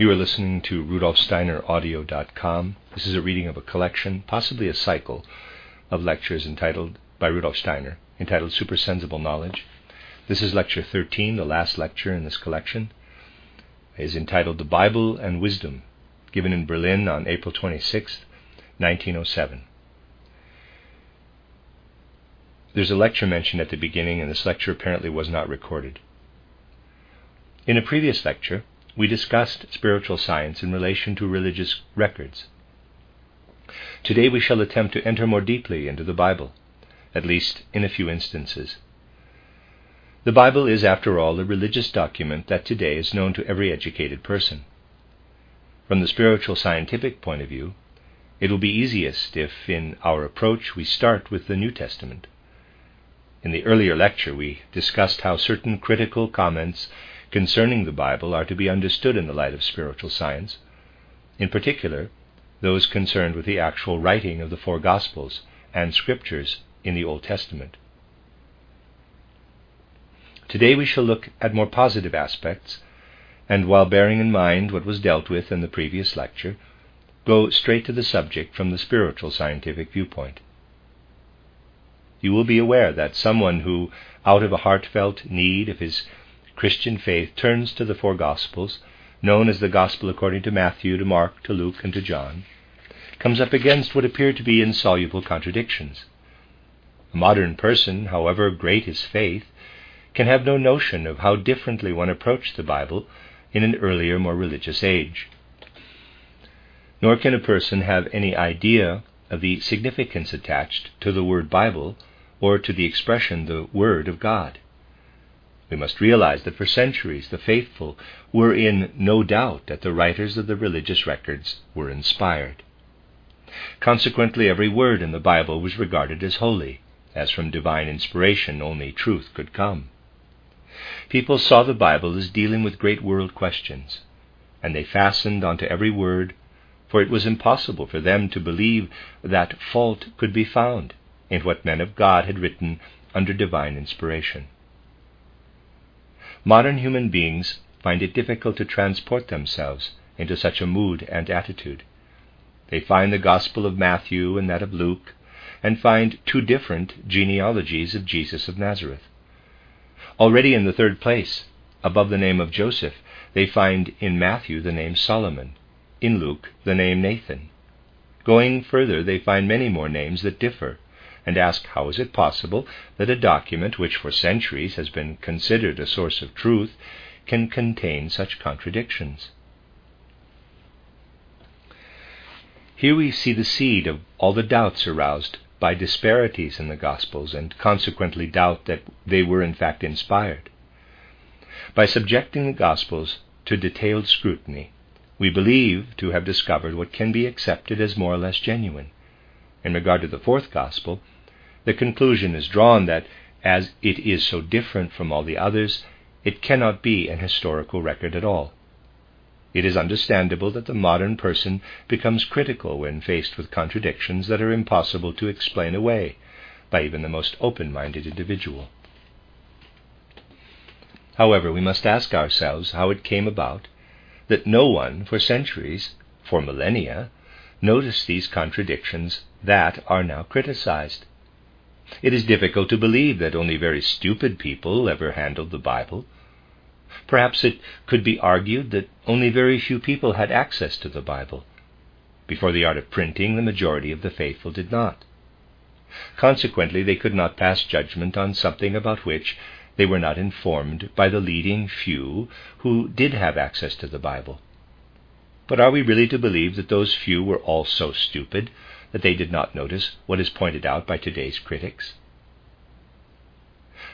You are listening to rudolfsteineraudio.com. This is a reading of a collection, possibly a cycle, of lectures entitled by Rudolf Steiner, entitled Supersensible Knowledge. This is lecture 13, the last lecture in this collection. It is entitled The Bible and Wisdom, given in Berlin on April 26, 1907. There's a lecture mentioned at the beginning, and this lecture apparently was not recorded. In a previous lecture, we discussed spiritual science in relation to religious records. Today we shall attempt to enter more deeply into the Bible, at least in a few instances. The Bible is, after all, a religious document that today is known to every educated person. From the spiritual scientific point of view, it will be easiest if, in our approach, we start with the New Testament. In the earlier lecture, we discussed how certain critical comments concerning the Bible are to be understood in the light of spiritual science, in particular, those concerned with the actual writing of the four Gospels and Scriptures in the Old Testament. Today we shall look at more positive aspects, and while bearing in mind what was dealt with in the previous lecture, go straight to the subject from the spiritual scientific viewpoint. You will be aware that someone who, out of a heartfelt need of his Christian faith turns to the four Gospels, known as the Gospel according to Matthew, to Mark, to Luke, and to John, comes up against what appear to be insoluble contradictions. A modern person, however great his faith, can have no notion of how differently one approached the Bible in an earlier, more religious age. Nor can a person have any idea of the significance attached to the word Bible or to the expression the Word of God. We must realize that for centuries the faithful were in no doubt that the writers of the religious records were inspired. Consequently, every word in the Bible was regarded as holy, as from divine inspiration only truth could come. People saw the Bible as dealing with great world questions, and they fastened onto every word, for it was impossible for them to believe that fault could be found in what men of God had written under divine inspiration. Modern human beings find it difficult to transport themselves into such a mood and attitude. They find the Gospel of Matthew and that of Luke, and find two different genealogies of Jesus of Nazareth. Already in the third place, above the name of Joseph, they find in Matthew the name Solomon, in Luke the name Nathan. Going further, they find many more names that differ, and ask how is it possible that a document which for centuries has been considered a source of truth can contain such contradictions. Here we see the seed of all the doubts aroused by disparities in the Gospels, and consequently doubt that they were in fact inspired. By subjecting the Gospels to detailed scrutiny, we believe to have discovered what can be accepted as more or less genuine. In regard to the fourth Gospel, the conclusion is drawn that, as it is so different from all the others, it cannot be an historical record at all. It is understandable that the modern person becomes critical when faced with contradictions that are impossible to explain away by even the most open minded individual. However, we must ask ourselves how it came about that no one for centuries, for millennia, noticed these contradictions that are now criticized. It is difficult to believe that only very stupid people ever handled the Bible. Perhaps it could be argued that only very few people had access to the Bible. Before the art of printing, the majority of the faithful did not. Consequently, they could not pass judgment on something about which they were not informed by the leading few who did have access to the Bible. But are we really to believe that those few were all so stupid that they did not notice what is pointed out by today's critics?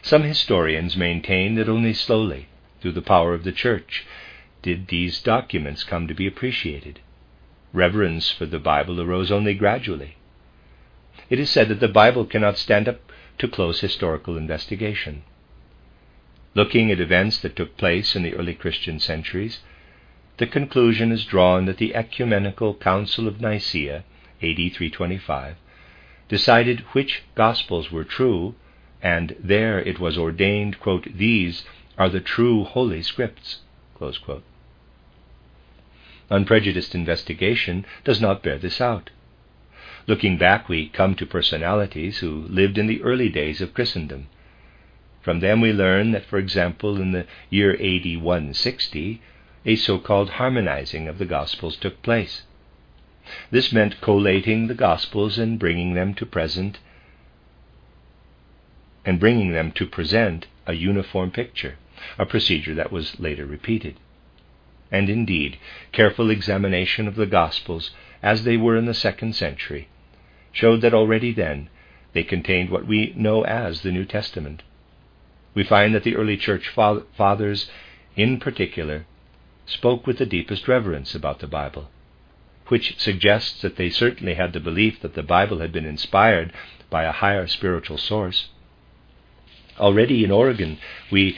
Some historians maintain that only slowly, through the power of the Church, did these documents come to be appreciated. reverence for the Bible arose only gradually. It is said that the Bible cannot stand up to close historical investigation. Looking at events that took place in the early Christian centuries, the conclusion is drawn that the Ecumenical Council of Nicaea, AD 325, decided which Gospels were true, and there it was ordained, quote, These are the true Holy Scripts. Unprejudiced investigation does not bear this out. Looking back, we come to personalities who lived in the early days of Christendom. From them we learn that, for example, in the year AD 160, a so called harmonizing of the Gospels took place. This meant collating the Gospels and bringing them to present and bringing them to present a uniform picture, a procedure that was later repeated. And indeed, careful examination of the Gospels, as they were in the second century, showed that already then they contained what we know as the New Testament. We find that the early church fathers, in particular, spoke with the deepest reverence about the Bible, which suggests that they certainly had the belief that the Bible had been inspired by a higher spiritual source. Already in Origen, we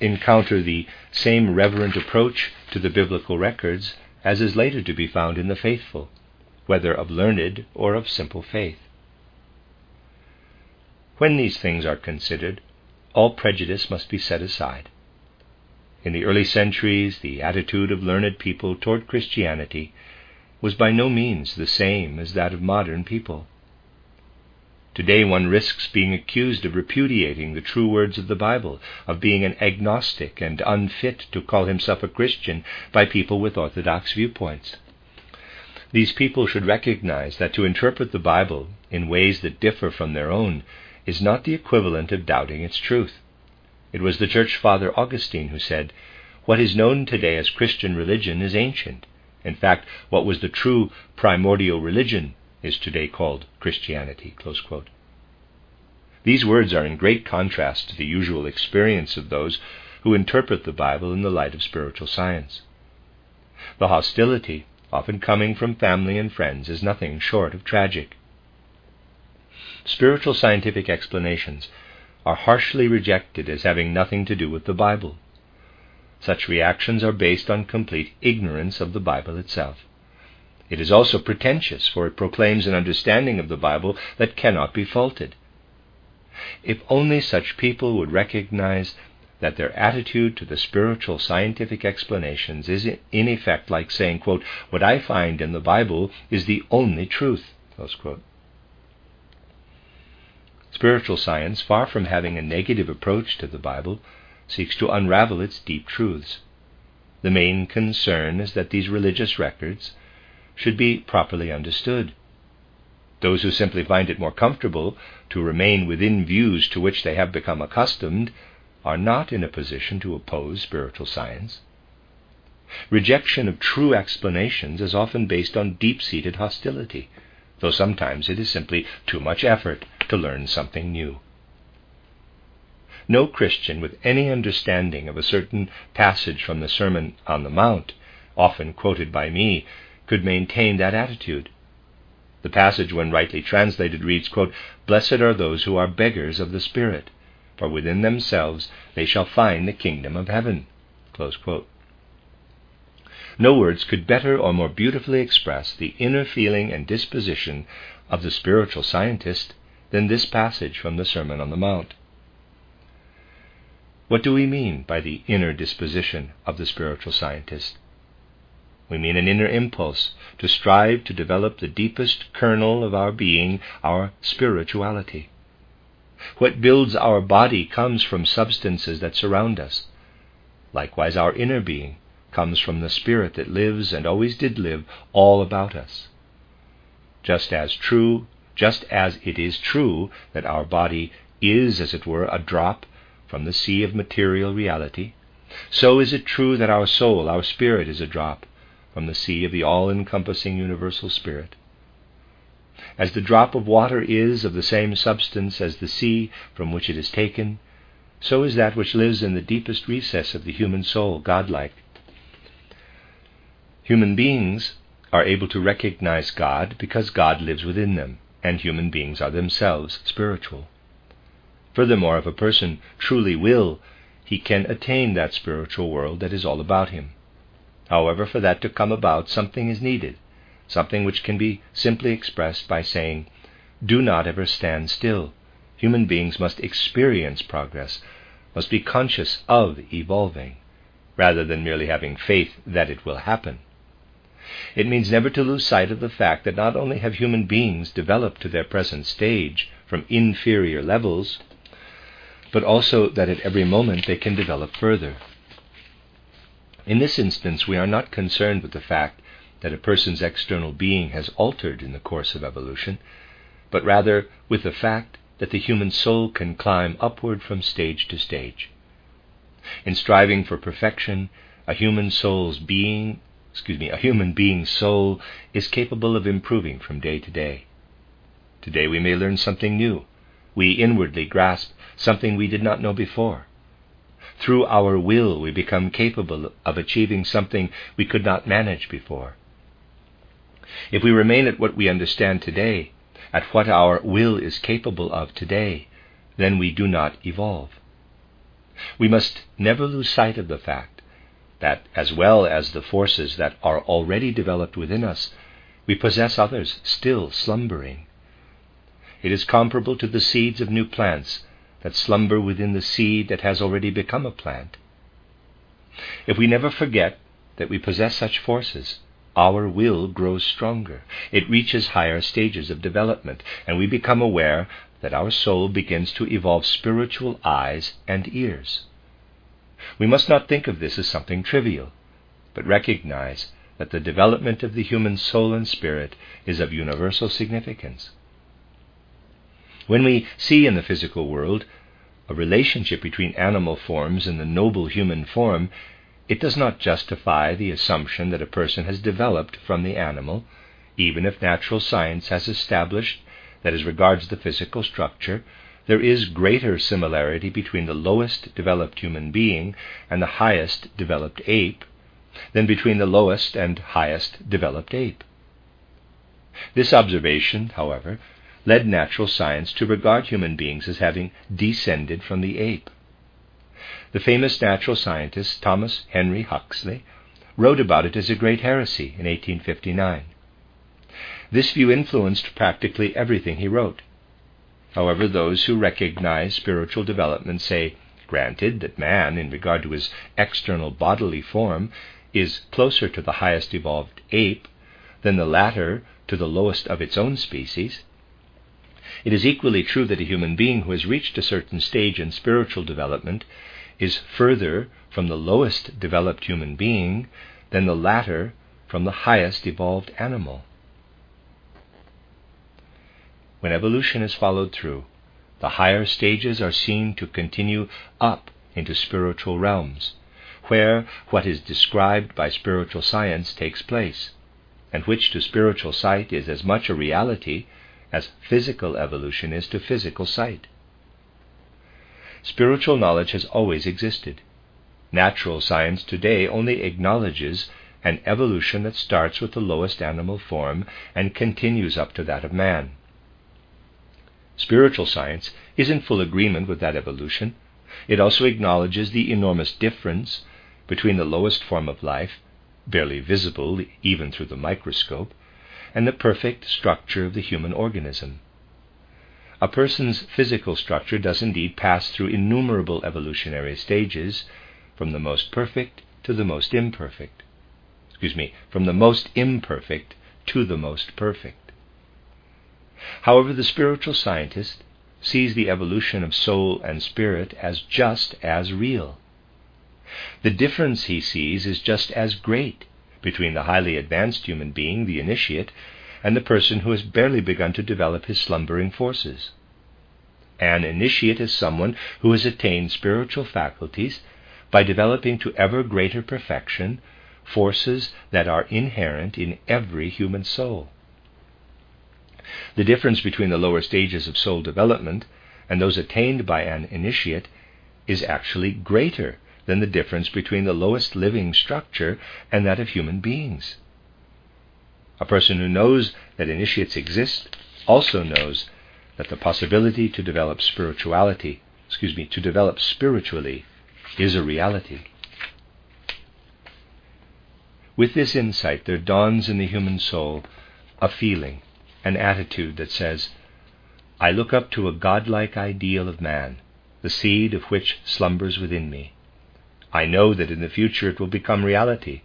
encounter the same reverent approach to the biblical records as is later to be found in the faithful, whether of learned or of simple faith. When these things are considered, all prejudice must be set aside. In the early centuries, the attitude of learned people toward Christianity was by no means the same as that of modern people. Today one risks being accused of repudiating the true words of the Bible, of being an agnostic and unfit to call himself a Christian by people with orthodox viewpoints. These people should recognize that to interpret the Bible in ways that differ from their own is not the equivalent of doubting its truth. It was the Church Father Augustine who said, What is known today as Christian religion is ancient. In fact, what was the true primordial religion is today called Christianity. These words are in great contrast to the usual experience of those who interpret the Bible in the light of spiritual science. The hostility, often coming from family and friends, is nothing short of tragic. Spiritual scientific explanations are harshly rejected as having nothing to do with the Bible. Such reactions are based on complete ignorance of the Bible itself. It is also pretentious, for it proclaims an understanding of the Bible that cannot be faulted. If only such people would recognize that their attitude to the spiritual scientific explanations is in effect like saying, quote, What I find in the Bible is the only truth. Spiritual science, far from having a negative approach to the Bible, seeks to unravel its deep truths. The main concern is that these religious records, should be properly understood. Those who simply find it more comfortable to remain within views to which they have become accustomed are not in a position to oppose spiritual science. Rejection of true explanations is often based on deep seated hostility, though sometimes it is simply too much effort to learn something new. No Christian with any understanding of a certain passage from the Sermon on the Mount, often quoted by me, could maintain that attitude. The passage, when rightly translated, reads, quote, Blessed are those who are beggars of the Spirit, for within themselves they shall find the kingdom of heaven. No words could better or more beautifully express the inner feeling and disposition of the spiritual scientist than this passage from the Sermon on the Mount. What do we mean by the inner disposition of the spiritual scientist? We mean an inner impulse to strive to develop the deepest kernel of our being, our spirituality. What builds our body comes from substances that surround us. Likewise, our inner being comes from the Spirit that lives and always did live all about us. Just as true, just as it is true that our body is, as it were, a drop from the sea of material reality, so is it true that our soul, our spirit, is a drop from the sea of the all encompassing universal spirit. As the drop of water is of the same substance as the sea from which it is taken, so is that which lives in the deepest recess of the human soul godlike. Human beings are able to recognize God because God lives within them, and human beings are themselves spiritual. Furthermore, if a person truly will, he can attain that spiritual world that is all about him. However, for that to come about, something is needed, something which can be simply expressed by saying, Do not ever stand still. Human beings must experience progress, must be conscious of evolving, rather than merely having faith that it will happen. It means never to lose sight of the fact that not only have human beings developed to their present stage from inferior levels, but also that at every moment they can develop further. In this instance, we are not concerned with the fact that a person's external being has altered in the course of evolution, but rather with the fact that the human soul can climb upward from stage to stage. In striving for perfection, a human soul's being, excuse me, a human being's soul is capable of improving from day to day. Today we may learn something new. We inwardly grasp something we did not know before. Through our will, we become capable of achieving something we could not manage before. If we remain at what we understand today, at what our will is capable of today, then we do not evolve. We must never lose sight of the fact that, as well as the forces that are already developed within us, we possess others still slumbering. It is comparable to the seeds of new plants that slumber within the seed that has already become a plant. If we never forget that we possess such forces, our will grows stronger. It reaches higher stages of development, and we become aware that our soul begins to evolve spiritual eyes and ears. We must not think of this as something trivial, but recognize that the development of the human soul and spirit is of universal significance. When we see in the physical world a relationship between animal forms and the noble human form, it does not justify the assumption that a person has developed from the animal, even if natural science has established that as regards the physical structure, there is greater similarity between the lowest developed human being and the highest developed ape than between the lowest and highest developed ape. This observation, however, led natural science to regard human beings as having descended from the ape. The famous natural scientist Thomas Henry Huxley wrote about it as a great heresy in 1859. This view influenced practically everything he wrote. However, those who recognize spiritual development say, granted that man, in regard to his external bodily form, is closer to the highest evolved ape than the latter to the lowest of its own species, it is equally true that a human being who has reached a certain stage in spiritual development is further from the lowest developed human being than the latter from the highest evolved animal. When evolution is followed through, the higher stages are seen to continue up into spiritual realms, where what is described by spiritual science takes place, and which to spiritual sight is as much a reality as physical evolution is to physical sight. Spiritual knowledge has always existed. Natural science today only acknowledges an evolution that starts with the lowest animal form and continues up to that of man. Spiritual science is in full agreement with that evolution. It also acknowledges the enormous difference between the lowest form of life, barely visible even through the microscope, and the perfect structure of the human organism. A person's physical structure does indeed pass through innumerable evolutionary stages, from the most perfect to the most imperfect. Excuse me, from the most imperfect to the most perfect. However, the spiritual scientist sees the evolution of soul and spirit as just as real. The difference he sees is just as great between the highly advanced human being, the initiate, and the person who has barely begun to develop his slumbering forces. An initiate is someone who has attained spiritual faculties by developing to ever greater perfection forces that are inherent in every human soul. The difference between the lower stages of soul development and those attained by an initiate is actually greater than the difference between the lowest living structure and that of human beings. A person who knows that initiates exist also knows that the possibility to develop spirituality, excuse me, to develop spiritually is a reality. With this insight, there dawns in the human soul a feeling, an attitude that says, I look up to a godlike ideal of man, the seed of which slumbers within me. I know that in the future it will become reality,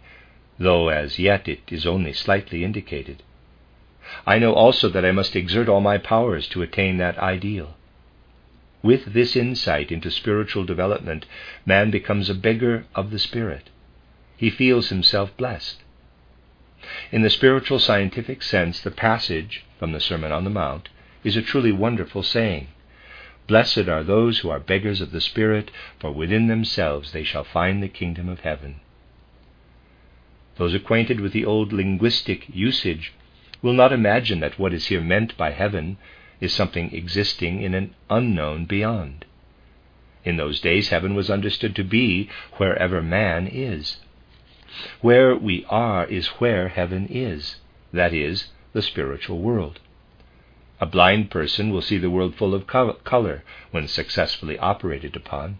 though as yet it is only slightly indicated. I know also that I must exert all my powers to attain that ideal. With this insight into spiritual development, man becomes a beggar of the Spirit. He feels himself blessed. In the spiritual scientific sense, the passage from the Sermon on the Mount is a truly wonderful saying. Blessed are those who are beggars of the Spirit, for within themselves they shall find the kingdom of heaven. Those acquainted with the old linguistic usage will not imagine that what is here meant by heaven is something existing in an unknown beyond. In those days, heaven was understood to be wherever man is. Where we are is where heaven is, that is, the spiritual world. A blind person will see the world full of color when successfully operated upon.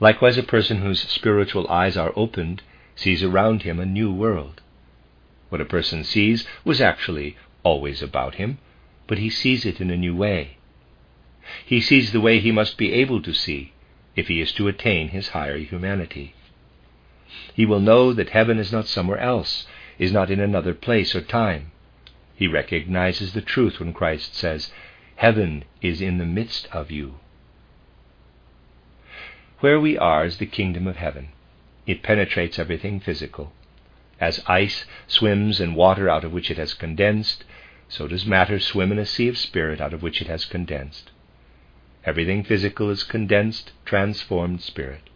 Likewise, a person whose spiritual eyes are opened sees around him a new world. What a person sees was actually always about him, but he sees it in a new way. He sees the way he must be able to see if he is to attain his higher humanity. He will know that heaven is not somewhere else, is not in another place or time. He recognizes the truth when Christ says, Heaven is in the midst of you. Where we are is the kingdom of heaven. It penetrates everything physical. As ice swims in water out of which it has condensed, so does matter swim in a sea of spirit out of which it has condensed. Everything physical is condensed, transformed spirit.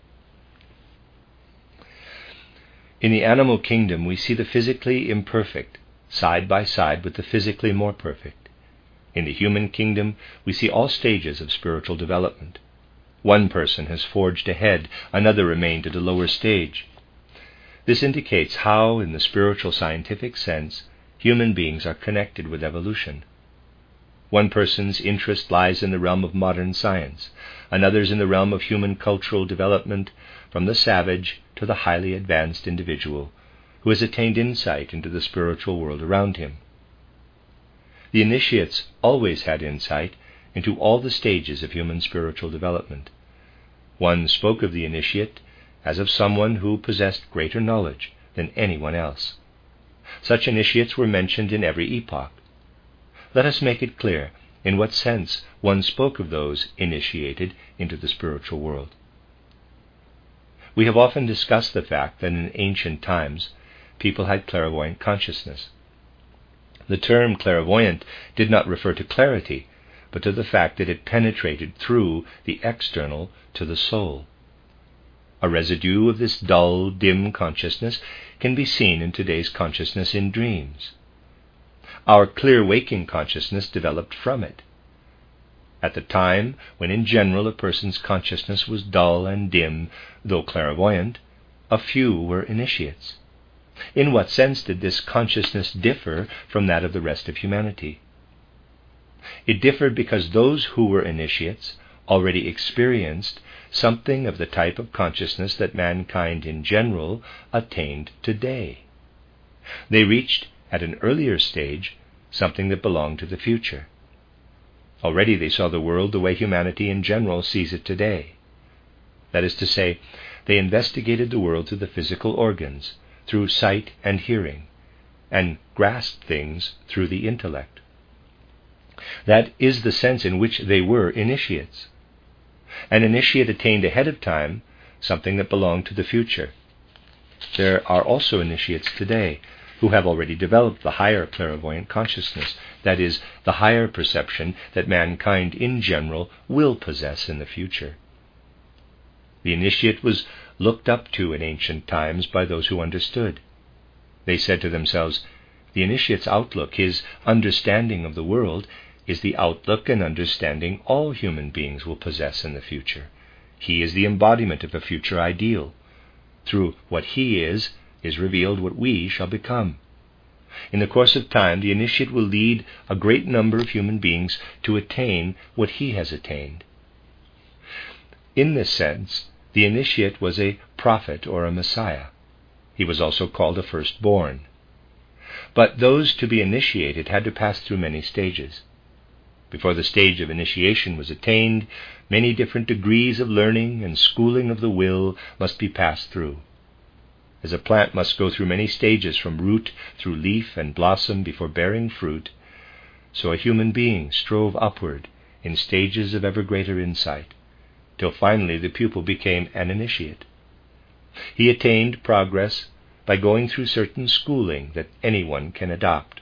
In the animal kingdom, we see the physically imperfect side by side with the physically more perfect. In the human kingdom, we see all stages of spiritual development. One person has forged ahead, another remained at a lower stage. This indicates how, in the spiritual scientific sense, human beings are connected with evolution. One person's interest lies in the realm of modern science, another's in the realm of human cultural development, from the savage to the highly advanced individual who has attained insight into the spiritual world around him. The initiates always had insight into all the stages of human spiritual development. One spoke of the initiate as of someone who possessed greater knowledge than anyone else. Such initiates were mentioned in every epoch. Let us make it clear in what sense one spoke of those initiated into the spiritual world. We have often discussed the fact that in ancient times people had clairvoyant consciousness. The term clairvoyant did not refer to clarity, but to the fact that it penetrated through the external to the soul. A residue of this dull, dim consciousness can be seen in today's consciousness in dreams. Our clear waking consciousness developed from it. At the time when in general a person's consciousness was dull and dim, though clairvoyant, a few were initiates. In what sense did this consciousness differ from that of the rest of humanity? It differed because those who were initiates already experienced something of the type of consciousness that mankind in general attained today. They reached, at an earlier stage, something that belonged to the future. Already they saw the world the way humanity in general sees it today. That is to say, they investigated the world through the physical organs, through sight and hearing, and grasped things through the intellect. That is the sense in which they were initiates. An initiate attained ahead of time something that belonged to the future. There are also initiates today who have already developed the higher clairvoyant consciousness, that is, the higher perception that mankind in general will possess in the future. The initiate was looked up to in ancient times by those who understood. They said to themselves, The initiate's outlook, his understanding of the world, is the outlook and understanding all human beings will possess in the future. He is the embodiment of a future ideal. Through what he is, is revealed what we shall become. In the course of time, the initiate will lead a great number of human beings to attain what he has attained. In this sense, the initiate was a prophet or a messiah. He was also called a firstborn. But those to be initiated had to pass through many stages. Before the stage of initiation was attained, many different degrees of learning and schooling of the will must be passed through. As a plant must go through many stages from root through leaf and blossom before bearing fruit, so a human being strove upward in stages of ever greater insight, till finally the pupil became an initiate. He attained progress by going through certain schooling that anyone can adopt.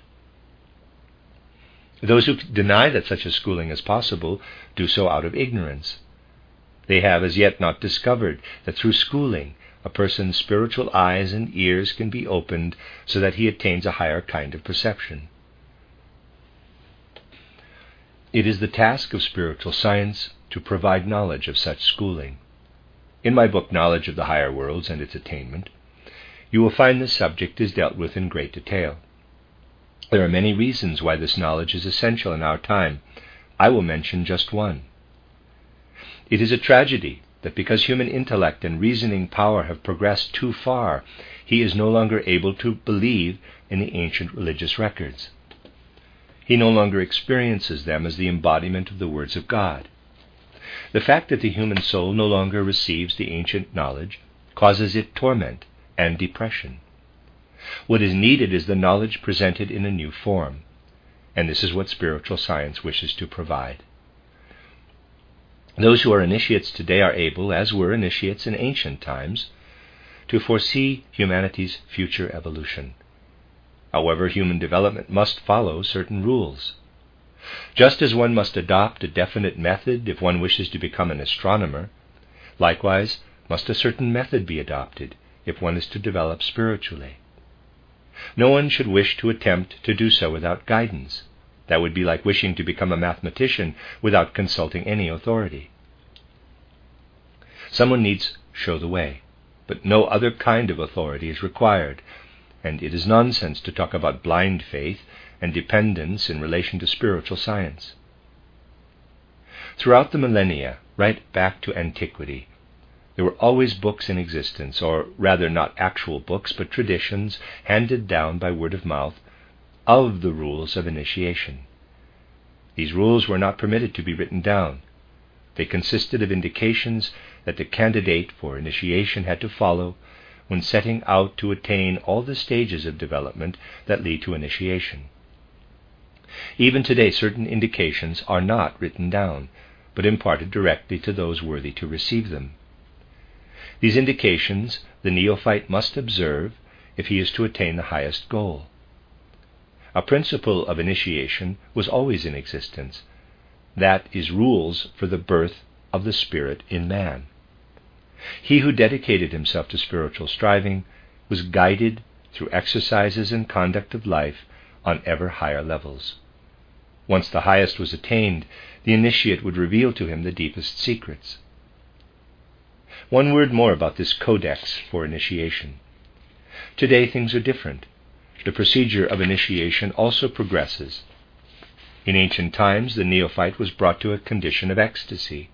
Those who deny that such a schooling is possible do so out of ignorance. They have as yet not discovered that through schooling a person's spiritual eyes and ears can be opened so that he attains a higher kind of perception. It is the task of spiritual science to provide knowledge of such schooling. In my book, Knowledge of the Higher Worlds and Its Attainment, you will find this subject is dealt with in great detail. There are many reasons why this knowledge is essential in our time. I will mention just one. It is a tragedy that because human intellect and reasoning power have progressed too far, he is no longer able to believe in the ancient religious records. He no longer experiences them as the embodiment of the words of God. The fact that the human soul no longer receives the ancient knowledge causes it torment and depression. What is needed is the knowledge presented in a new form, and this is what spiritual science wishes to provide. Those who are initiates today are able, as were initiates in ancient times, to foresee humanity's future evolution. However, human development must follow certain rules. Just as one must adopt a definite method if one wishes to become an astronomer, likewise must a certain method be adopted if one is to develop spiritually. No one should wish to attempt to do so without guidance. That would be like wishing to become a mathematician without consulting any authority. Someone needs show the way, but no other kind of authority is required, and it is nonsense to talk about blind faith and dependence in relation to spiritual science. Throughout the millennia, right back to antiquity, there were always books in existence, or rather not actual books, but traditions handed down by word of mouth of the rules of initiation. These rules were not permitted to be written down. They consisted of indications that the candidate for initiation had to follow when setting out to attain all the stages of development that lead to initiation. Even today, certain indications are not written down, but imparted directly to those worthy to receive them. These indications the neophyte must observe if he is to attain the highest goal. A principle of initiation was always in existence. That is rules for the birth of the Spirit in man. He who dedicated himself to spiritual striving was guided through exercises and conduct of life on ever higher levels. Once the highest was attained, the initiate would reveal to him the deepest secrets. One word more about this codex for initiation. Today things are different. The procedure of initiation also progresses. In ancient times, the neophyte was brought to a condition of ecstasy.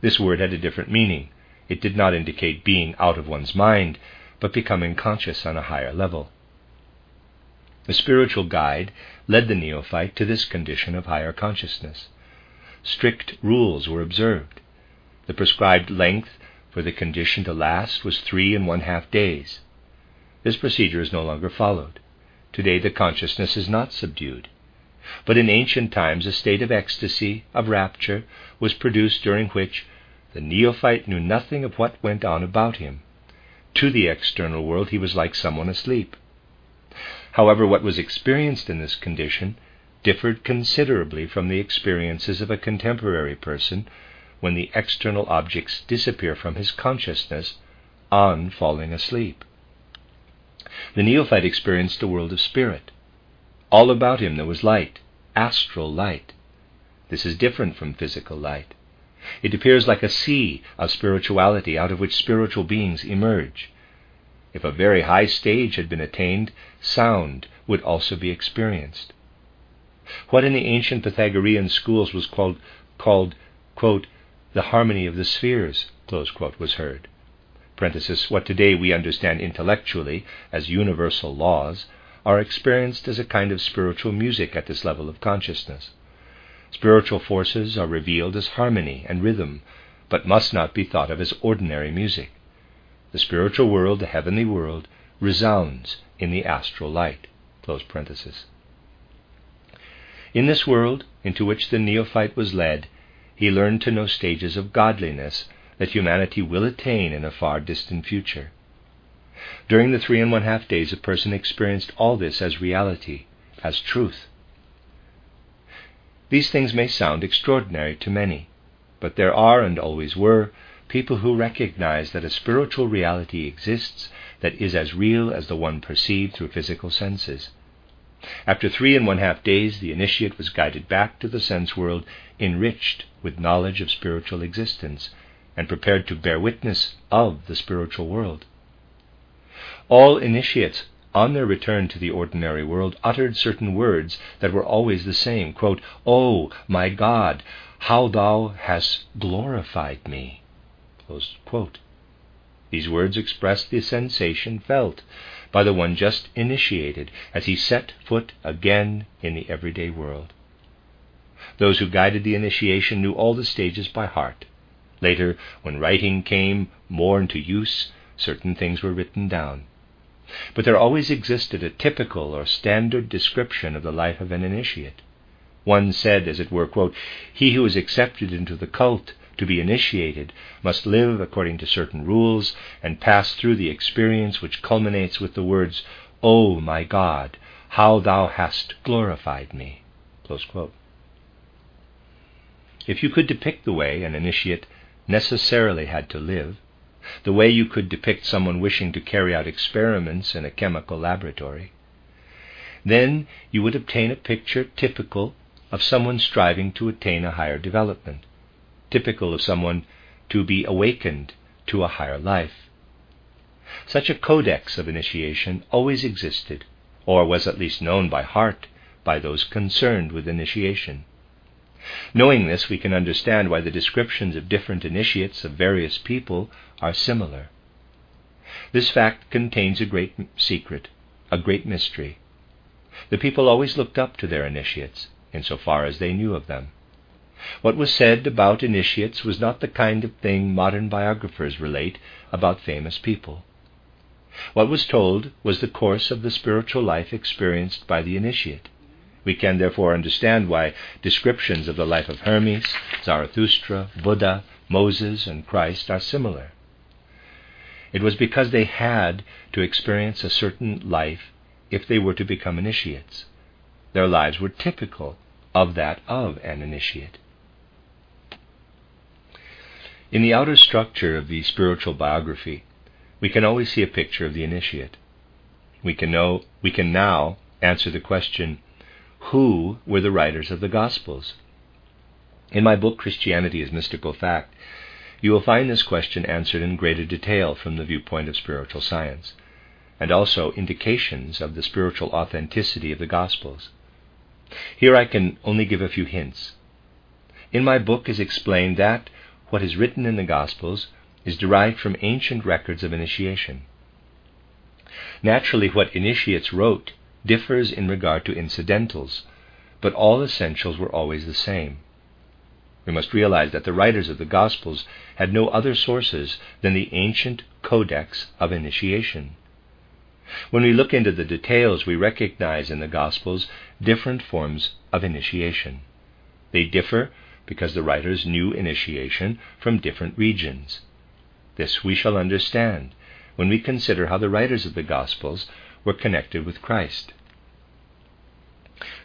This word had a different meaning. It did not indicate being out of one's mind, but becoming conscious on a higher level. The spiritual guide led the neophyte to this condition of higher consciousness. Strict rules were observed. The prescribed length for the condition to last was three and one half days. This procedure is no longer followed. Today the consciousness is not subdued. But in ancient times a state of ecstasy, of rapture, was produced during which the neophyte knew nothing of what went on about him. To the external world he was like someone asleep. However, what was experienced in this condition differed considerably from the experiences of a contemporary person when the external objects disappear from his consciousness on falling asleep. The neophyte experienced a world of spirit. All about him there was light, astral light. This is different from physical light. It appears like a sea of spirituality out of which spiritual beings emerge. If a very high stage had been attained, sound would also be experienced. What in the ancient Pythagorean schools was called, called quote, the harmony of the spheres, quote, was heard. What today we understand intellectually as universal laws are experienced as a kind of spiritual music at this level of consciousness. Spiritual forces are revealed as harmony and rhythm, but must not be thought of as ordinary music. The spiritual world, the heavenly world, resounds in the astral light. In this world into which the neophyte was led, he learned to know stages of godliness that humanity will attain in a far distant future. During the three and one half days, a person experienced all this as reality, as truth. These things may sound extraordinary to many, but there are and always were people who recognize that a spiritual reality exists that is as real as the one perceived through physical senses. After three and one half days, the initiate was guided back to the sense world, enriched with knowledge of spiritual existence, and prepared to bear witness of the spiritual world. All initiates, on their return to the ordinary world, uttered certain words that were always the same quote, Oh, my God, how thou hast glorified me. These words expressed the sensation felt by the one just initiated as he set foot again in the everyday world. Those who guided the initiation knew all the stages by heart. Later, when writing came more into use, certain things were written down. But there always existed a typical or standard description of the life of an initiate. One said, as it were, quote, He who is accepted into the cult to be initiated must live according to certain rules and pass through the experience which culminates with the words, O my God, how thou hast glorified me. If you could depict the way an initiate necessarily had to live, the way you could depict someone wishing to carry out experiments in a chemical laboratory, then you would obtain a picture typical of someone striving to attain a higher development typical of someone to be awakened to a higher life. Such a codex of initiation always existed, or was at least known by heart by those concerned with initiation. Knowing this, we can understand why the descriptions of different initiates of various people are similar. This fact contains a great secret, a great mystery. The people always looked up to their initiates, in so far as they knew of them. What was said about initiates was not the kind of thing modern biographers relate about famous people. What was told was the course of the spiritual life experienced by the initiate. We can therefore understand why descriptions of the life of Hermes, Zarathustra, Buddha, Moses, and Christ are similar. It was because they had to experience a certain life if they were to become initiates. Their lives were typical of that of an initiate. In the outer structure of the spiritual biography, we can always see a picture of the initiate. We can, know, we can now answer the question who were the writers of the Gospels? In my book, Christianity as Mystical Fact, you will find this question answered in greater detail from the viewpoint of spiritual science, and also indications of the spiritual authenticity of the Gospels. Here I can only give a few hints. In my book is explained that what is written in the Gospels is derived from ancient records of initiation. Naturally, what initiates wrote differs in regard to incidentals, but all essentials were always the same. We must realize that the writers of the Gospels had no other sources than the ancient codex of initiation. When we look into the details, we recognize in the Gospels different forms of initiation. They differ because the writers knew initiation from different regions. This we shall understand when we consider how the writers of the Gospels were connected with Christ.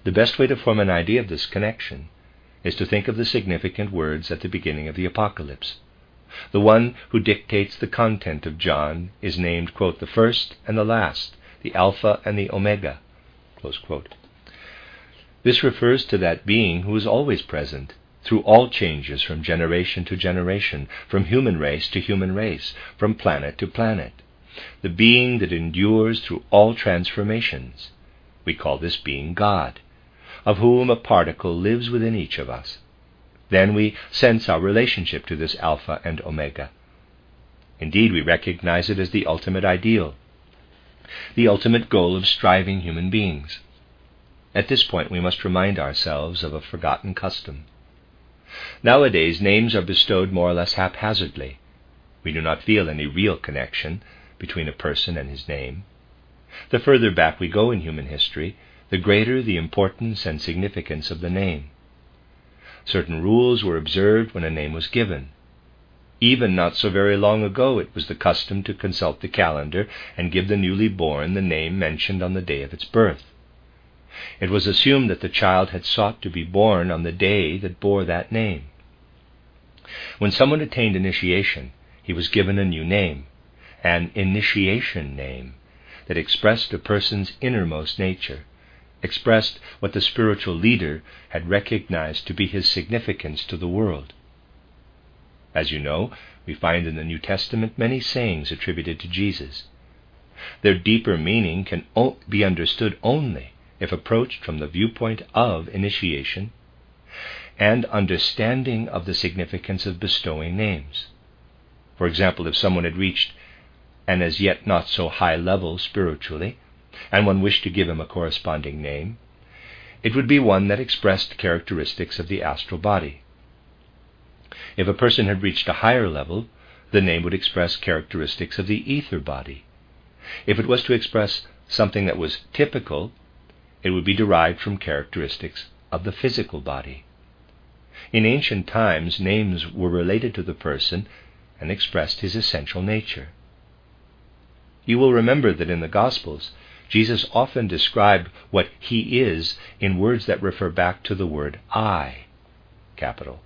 The best way to form an idea of this connection is to think of the significant words at the beginning of the Apocalypse. The one who dictates the content of John is named, quote, the first and the last, the Alpha and the Omega. This refers to that being who is always present through all changes from generation to generation, from human race to human race, from planet to planet. the being that endures through all transformations. We call this being God, of whom a particle lives within each of us. Then we sense our relationship to this Alpha and Omega. Indeed, we recognize it as the ultimate ideal, the ultimate goal of striving human beings. At this point, we must remind ourselves of a forgotten custom. Nowadays, names are bestowed more or less haphazardly. We do not feel any real connection between a person and his name. The further back we go in human history, the greater the importance and significance of the name. Certain rules were observed when a name was given. Even not so very long ago, it was the custom to consult the calendar and give the newly born the name mentioned on the day of its birth. It was assumed that the child had sought to be born on the day that bore that name. When someone attained initiation, he was given a new name, an initiation name, that expressed a person's innermost nature, expressed what the spiritual leader had recognized to be his significance to the world. As you know, we find in the New Testament many sayings attributed to Jesus. Their deeper meaning can be understood only if approached from the viewpoint of initiation and understanding of the significance of bestowing names. For example, if someone had reached an as yet not so high level spiritually, and one wished to give him a corresponding name, it would be one that expressed characteristics of the astral body. If a person had reached a higher level, the name would express characteristics of the ether body. If it was to express something that was typical it would be derived from characteristics of the physical body. In ancient times, names were related to the person and expressed his essential nature. You will remember that in the Gospels, Jesus often described what he is in words that refer back to the word I, capital.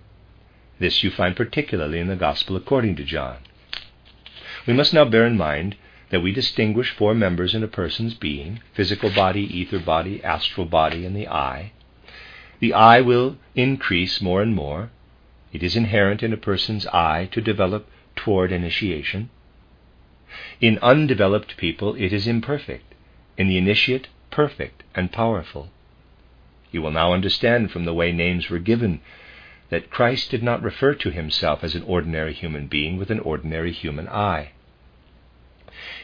This you find particularly in the Gospel according to John. We must now bear in mind that we distinguish four members in a person's being physical body, ether body, astral body, and the I. The I will increase more and more. It is inherent in a person's I to develop toward initiation. In undeveloped people, it is imperfect. In the initiate, perfect and powerful. You will now understand from the way names were given that Christ did not refer to himself as an ordinary human being with an ordinary human I.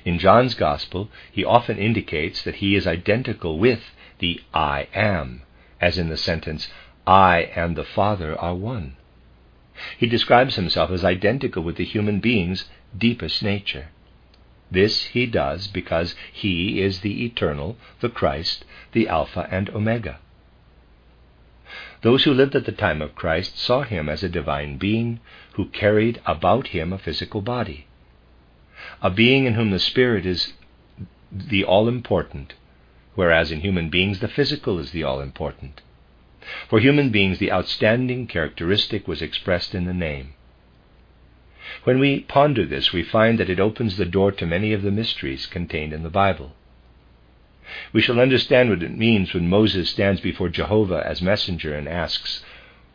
In John's Gospel, he often indicates that he is identical with the I am, as in the sentence, I and the Father are one. He describes himself as identical with the human being's deepest nature. This he does because he is the eternal, the Christ, the Alpha and Omega. Those who lived at the time of Christ saw him as a divine being who carried about him a physical body a being in whom the spirit is the all important, whereas in human beings the physical is the all important. For human beings, the outstanding characteristic was expressed in the name. When we ponder this, we find that it opens the door to many of the mysteries contained in the Bible. We shall understand what it means when Moses stands before Jehovah as messenger and asks,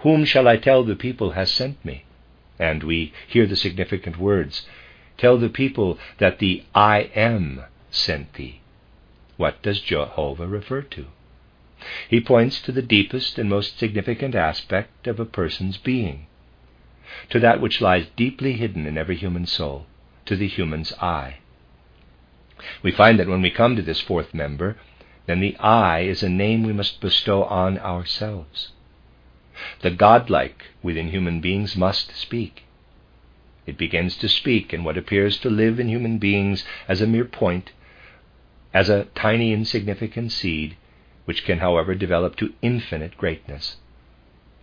Whom shall I tell the people has sent me? And we hear the significant words, Tell the people that the I am sent thee. What does Jehovah refer to? He points to the deepest and most significant aspect of a person's being, to that which lies deeply hidden in every human soul, to the human's I. We find that when we come to this fourth member, then the I is a name we must bestow on ourselves. The godlike within human beings must speak. It begins to speak in what appears to live in human beings as a mere point, as a tiny insignificant seed, which can, however, develop to infinite greatness.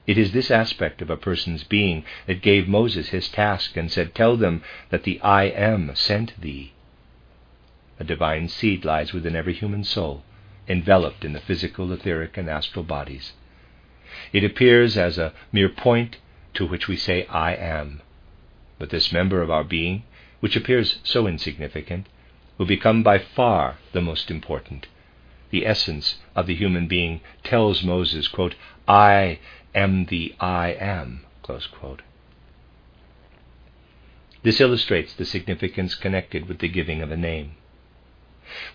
It is this aspect of a person's being that gave Moses his task and said, Tell them that the I am sent thee. A divine seed lies within every human soul, enveloped in the physical, etheric, and astral bodies. It appears as a mere point to which we say, I am. But this member of our being, which appears so insignificant, will become by far the most important. The essence of the human being tells Moses, quote, I am the I am. This illustrates the significance connected with the giving of a name.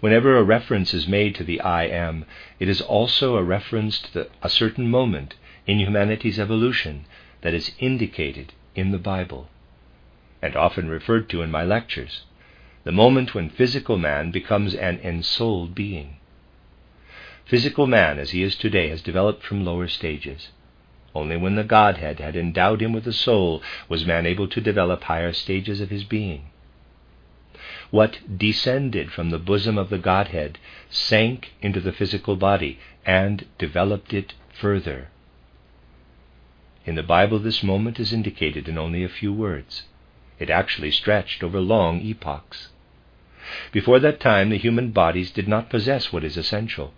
Whenever a reference is made to the I am, it is also a reference to the, a certain moment in humanity's evolution that is indicated in the Bible, and often referred to in my lectures the moment when physical man becomes an ensouled being. Physical man, as he is today, has developed from lower stages. Only when the Godhead had endowed him with a soul was man able to develop higher stages of his being. What descended from the bosom of the Godhead sank into the physical body and developed it further. In the Bible, this moment is indicated in only a few words. It actually stretched over long epochs. Before that time, the human bodies did not possess what is essential,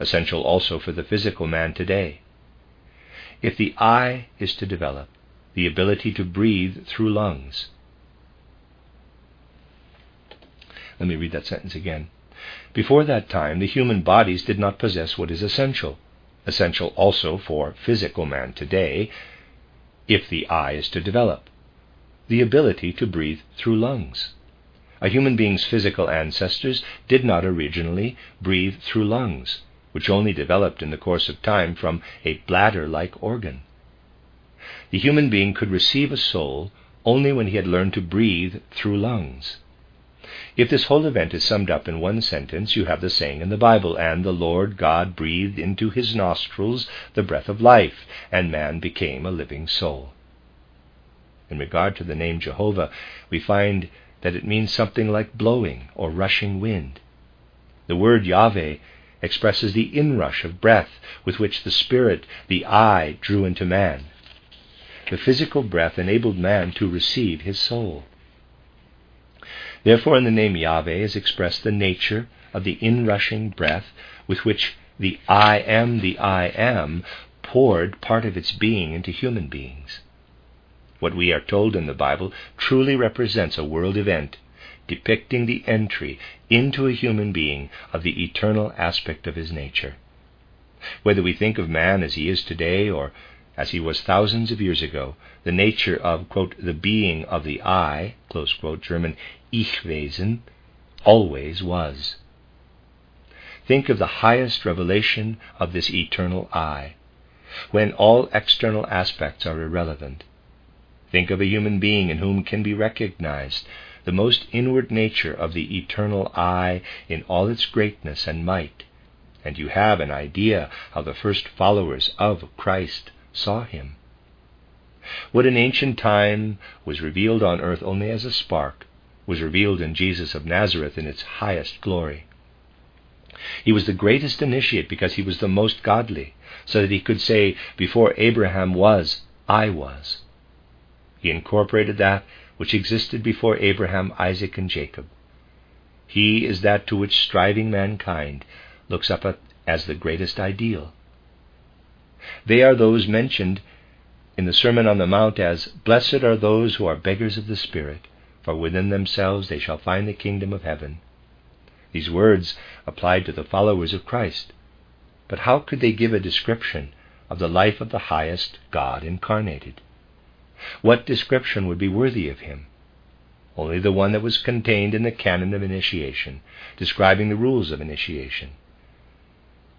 essential also for the physical man today. If the I is to develop, the ability to breathe through lungs. Let me read that sentence again. Before that time, the human bodies did not possess what is essential, essential also for physical man today, if the I is to develop, the ability to breathe through lungs. A human being's physical ancestors did not originally breathe through lungs, which only developed in the course of time from a bladder like organ. The human being could receive a soul only when he had learned to breathe through lungs. If this whole event is summed up in one sentence, you have the saying in the Bible, and the Lord God breathed into his nostrils the breath of life, and man became a living soul. In regard to the name Jehovah, we find that it means something like blowing or rushing wind. The word Yahweh expresses the inrush of breath with which the Spirit, the I, drew into man. The physical breath enabled man to receive his soul. Therefore, in the name Yahweh is expressed the nature of the inrushing breath with which the I am the I am poured part of its being into human beings. What we are told in the Bible truly represents a world event depicting the entry into a human being of the eternal aspect of his nature. Whether we think of man as he is today or as he was thousands of years ago, the nature of, quote, the being of the I, quote, German Ich-Wesen, always was. Think of the highest revelation of this eternal I, when all external aspects are irrelevant Think of a human being in whom can be recognized the most inward nature of the eternal I in all its greatness and might, and you have an idea how the first followers of Christ saw him. What in ancient time was revealed on earth only as a spark was revealed in Jesus of Nazareth in its highest glory. He was the greatest initiate because he was the most godly, so that he could say, Before Abraham was, I was. He incorporated that which existed before Abraham, Isaac, and Jacob. He is that to which striving mankind looks up at as the greatest ideal. They are those mentioned in the Sermon on the Mount as Blessed are those who are beggars of the Spirit, for within themselves they shall find the kingdom of heaven. These words applied to the followers of Christ. But how could they give a description of the life of the highest God incarnated? What description would be worthy of him? Only the one that was contained in the canon of initiation, describing the rules of initiation.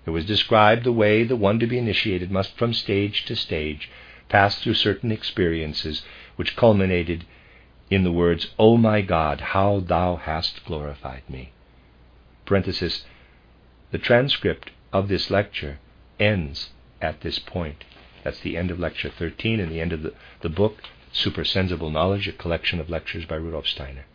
It was described the way the one to be initiated must, from stage to stage, pass through certain experiences which culminated in the words, O my God, how thou hast glorified me. Parenthesis, the transcript of this lecture ends at this point. That's the end of Lecture 13 and the end of the, the book, Supersensible Knowledge, a collection of lectures by Rudolf Steiner.